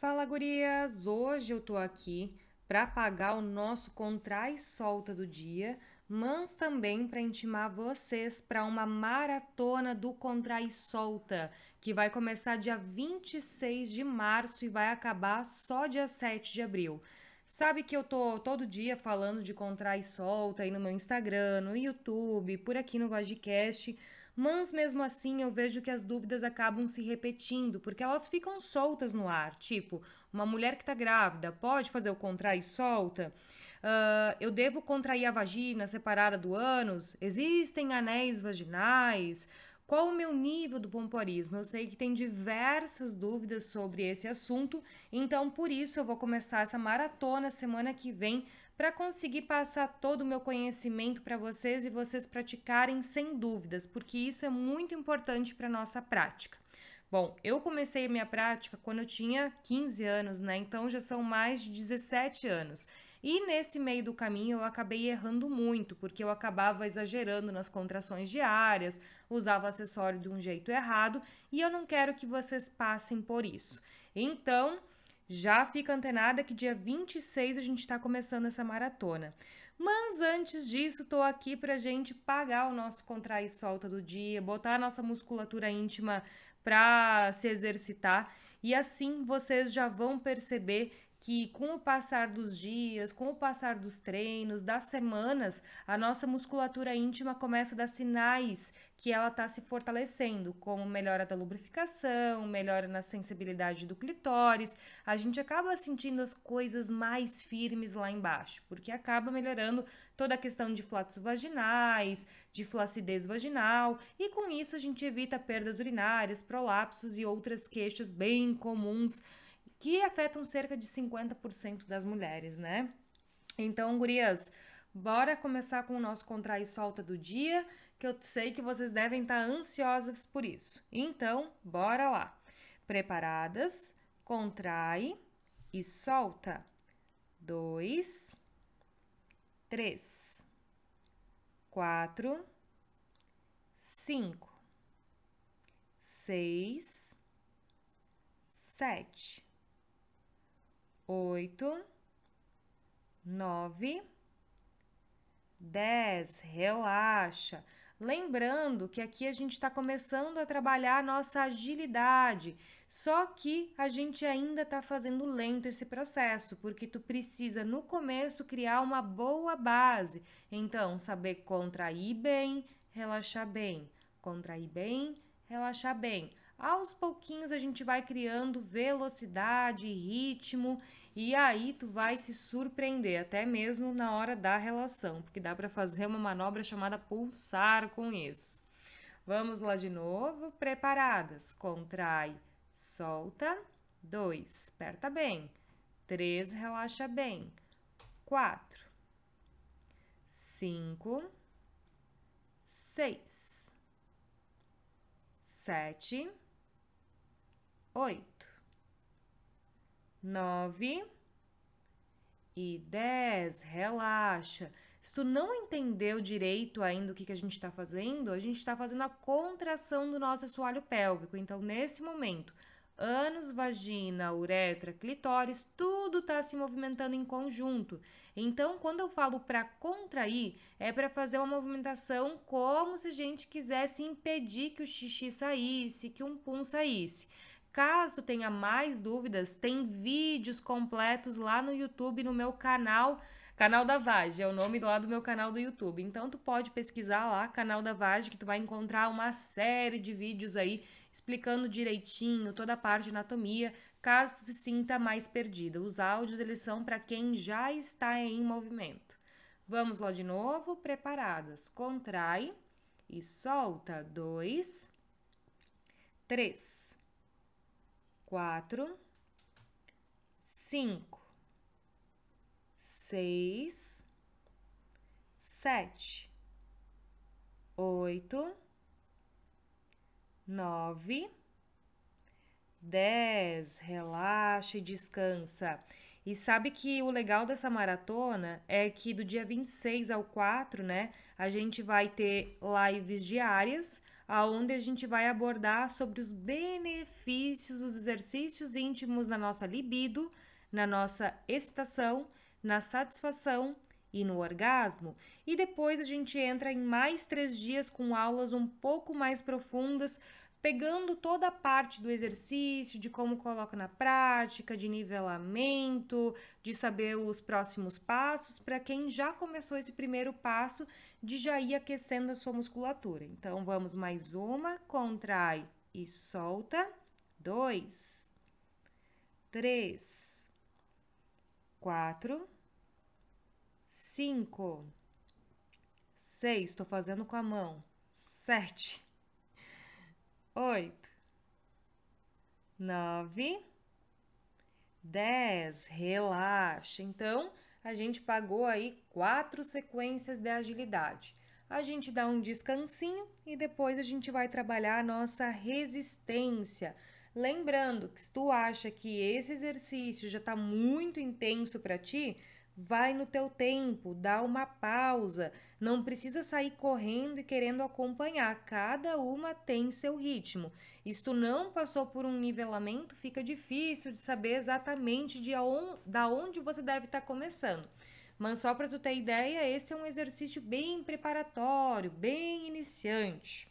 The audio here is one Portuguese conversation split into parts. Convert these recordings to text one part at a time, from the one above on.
Fala, gurias! Hoje eu tô aqui para pagar o nosso contrai solta do dia, mas também para intimar vocês para uma maratona do contrai solta, que vai começar dia 26 de março e vai acabar só dia 7 de abril. Sabe que eu tô todo dia falando de contrai solta aí no meu Instagram, no YouTube, por aqui no Vagicast, mas mesmo assim eu vejo que as dúvidas acabam se repetindo, porque elas ficam soltas no ar. Tipo, uma mulher que está grávida pode fazer o contrai solta? Uh, eu devo contrair a vagina separada do ânus? Existem anéis vaginais? Qual o meu nível do pompoarismo? Eu sei que tem diversas dúvidas sobre esse assunto, então por isso eu vou começar essa maratona semana que vem para conseguir passar todo o meu conhecimento para vocês e vocês praticarem sem dúvidas, porque isso é muito importante para nossa prática. Bom, eu comecei a minha prática quando eu tinha 15 anos, né? Então já são mais de 17 anos. E nesse meio do caminho eu acabei errando muito, porque eu acabava exagerando nas contrações diárias, usava acessório de um jeito errado, e eu não quero que vocês passem por isso. Então, já fica antenada que dia 26 a gente está começando essa maratona. Mas antes disso, estou aqui para gente pagar o nosso contrai e solta do dia, botar a nossa musculatura íntima para se exercitar e assim vocês já vão perceber que com o passar dos dias, com o passar dos treinos, das semanas, a nossa musculatura íntima começa a dar sinais que ela está se fortalecendo, como melhora da lubrificação, melhora na sensibilidade do clitóris. A gente acaba sentindo as coisas mais firmes lá embaixo, porque acaba melhorando toda a questão de flatos vaginais, de flacidez vaginal, e com isso a gente evita perdas urinárias, prolapsos e outras queixas bem comuns que afetam cerca de 50% das mulheres, né? Então, gurias, bora começar com o nosso contrai e solta do dia, que eu sei que vocês devem estar ansiosas por isso. Então, bora lá. Preparadas? Contrai e solta. Dois, três, quatro, cinco, seis, sete oito, nove, dez. Relaxa. Lembrando que aqui a gente está começando a trabalhar a nossa agilidade, só que a gente ainda está fazendo lento esse processo, porque tu precisa no começo criar uma boa base. Então, saber contrair bem, relaxar bem, contrair bem, relaxar bem. Aos pouquinhos a gente vai criando velocidade, ritmo e aí tu vai se surpreender até mesmo na hora da relação, porque dá para fazer uma manobra chamada pulsar com isso. Vamos lá de novo, preparadas? Contrai, solta. Dois, aperta bem. Três, relaxa bem. Quatro, cinco, seis, sete oito, nove e dez. Relaxa. Se tu não entendeu direito ainda o que, que a gente está fazendo, a gente está fazendo a contração do nosso assoalho pélvico. Então, nesse momento, ânus, vagina, uretra, clitóris, tudo está se movimentando em conjunto. Então, quando eu falo para contrair, é para fazer uma movimentação como se a gente quisesse impedir que o xixi saísse, que um pum saísse. Caso tenha mais dúvidas, tem vídeos completos lá no YouTube, no meu canal, canal da Vage, é o nome lá do meu canal do YouTube. Então tu pode pesquisar lá, canal da Vage, que tu vai encontrar uma série de vídeos aí explicando direitinho toda a parte de anatomia, caso tu se sinta mais perdida. Os áudios eles são para quem já está em movimento. Vamos lá de novo, preparadas. Contrai e solta. Dois, três quatro, cinco, seis, sete, oito, nove, dez. Relaxa e descansa. E sabe que o legal dessa maratona é que do dia 26 ao 4, né, a gente vai ter lives diárias aonde a gente vai abordar sobre os benefícios dos exercícios íntimos na nossa libido, na nossa excitação, na satisfação e no orgasmo. E depois a gente entra em mais três dias com aulas um pouco mais profundas pegando toda a parte do exercício, de como coloca na prática, de nivelamento, de saber os próximos passos, para quem já começou esse primeiro passo de já ir aquecendo a sua musculatura. Então, vamos mais uma, contrai e solta. Dois, três, quatro, cinco, seis. Estou fazendo com a mão. Sete oito, nove, dez. Relaxa. Então, a gente pagou aí quatro sequências de agilidade. A gente dá um descansinho e depois a gente vai trabalhar a nossa resistência. Lembrando que se tu acha que esse exercício já está muito intenso para ti, vai no teu tempo, dá uma pausa, não precisa sair correndo e querendo acompanhar, cada uma tem seu ritmo. Isto não passou por um nivelamento, fica difícil de saber exatamente de onde, da onde você deve estar tá começando. Mas só para tu ter ideia, esse é um exercício bem preparatório, bem iniciante.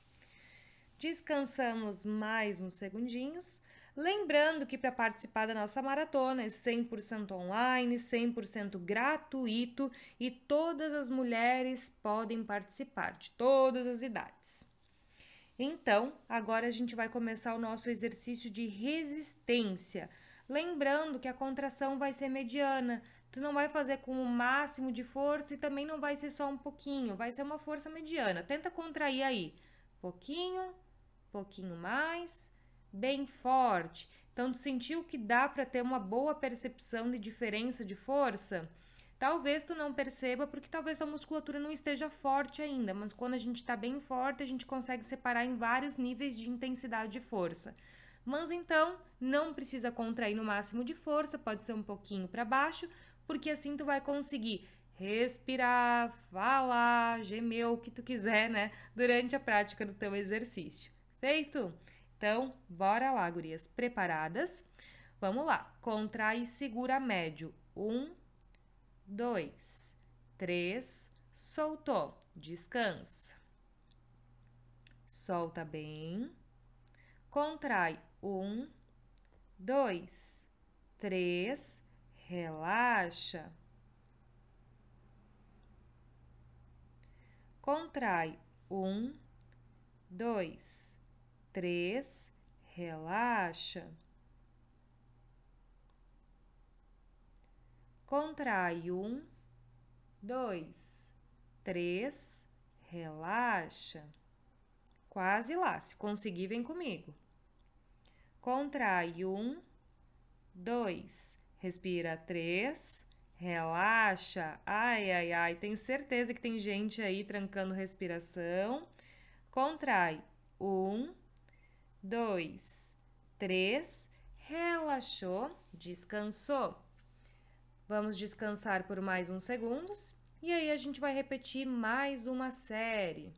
Descansamos mais uns segundinhos. Lembrando que para participar da nossa maratona é 100% online, 100% gratuito e todas as mulheres podem participar, de todas as idades. Então, agora a gente vai começar o nosso exercício de resistência. Lembrando que a contração vai ser mediana, tu não vai fazer com o máximo de força e também não vai ser só um pouquinho, vai ser uma força mediana. Tenta contrair aí, pouquinho, pouquinho mais bem forte. Então, tu sentiu que dá para ter uma boa percepção de diferença de força? Talvez tu não perceba porque talvez sua musculatura não esteja forte ainda, mas quando a gente está bem forte, a gente consegue separar em vários níveis de intensidade de força. Mas então, não precisa contrair no máximo de força, pode ser um pouquinho para baixo, porque assim tu vai conseguir respirar, falar, gemer o que tu quiser, né, durante a prática do teu exercício. Feito? Então, bora lá, gurias. Preparadas? Vamos lá. Contrai e segura médio. Um, dois, três. Soltou. Descansa. Solta bem. Contrai. Um, dois, três. Relaxa. Contrai. Um, dois, três, relaxa. Contrai um, dois, três, relaxa. Quase lá, se conseguir, vem comigo. Contrai um, dois, respira três, relaxa. Ai, ai, ai, tem certeza que tem gente aí trancando respiração. Contrai um, dois, três, relaxou, descansou. Vamos descansar por mais uns segundos e aí a gente vai repetir mais uma série.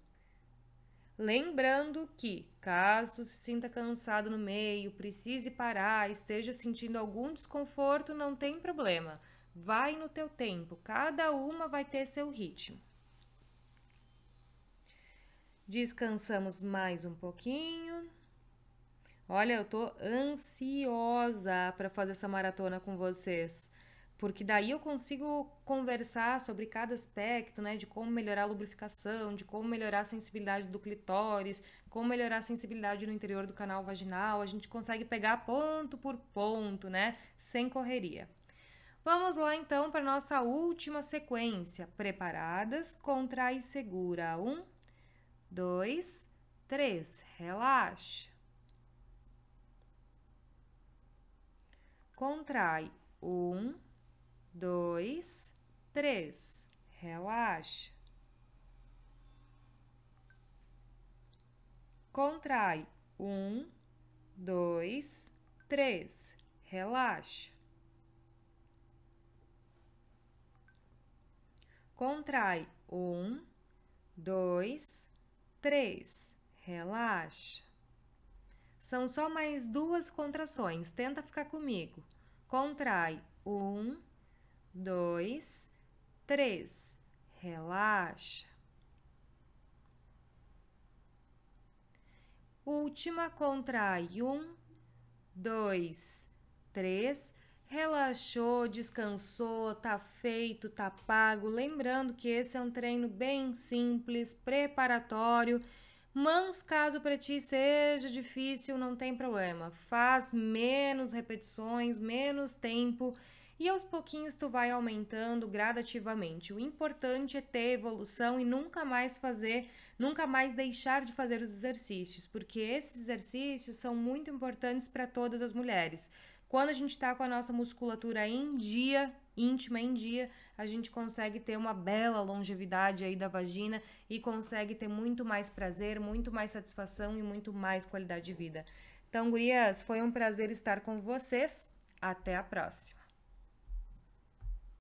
Lembrando que, caso se sinta cansado no meio, precise parar, esteja sentindo algum desconforto, não tem problema. Vai no teu tempo, cada uma vai ter seu ritmo. Descansamos mais um pouquinho. Olha, eu tô ansiosa para fazer essa maratona com vocês, porque daí eu consigo conversar sobre cada aspecto, né, de como melhorar a lubrificação, de como melhorar a sensibilidade do clitóris, como melhorar a sensibilidade no interior do canal vaginal. A gente consegue pegar ponto por ponto, né, sem correria. Vamos lá então para nossa última sequência. Preparadas? Contrai segura. Um, dois, três. Relaxa. Contrai. Um, dois, três. Relaxa. Contrai. Um, dois, três. Relaxa. Contrai. Um, dois, três. relaxa. São só mais duas contrações. Tenta ficar comigo. Contrai. Um, dois, três. Relaxa. Última, contrai. Um, dois, três. Relaxou, descansou, tá feito, tá pago. Lembrando que esse é um treino bem simples, preparatório. Mas caso para ti seja difícil, não tem problema. Faz menos repetições, menos tempo e aos pouquinhos tu vai aumentando gradativamente. O importante é ter evolução e nunca mais fazer, nunca mais deixar de fazer os exercícios, porque esses exercícios são muito importantes para todas as mulheres. Quando a gente está com a nossa musculatura em dia, íntima em dia, a gente consegue ter uma bela longevidade aí da vagina e consegue ter muito mais prazer, muito mais satisfação e muito mais qualidade de vida. Então, gurias, foi um prazer estar com vocês. Até a próxima.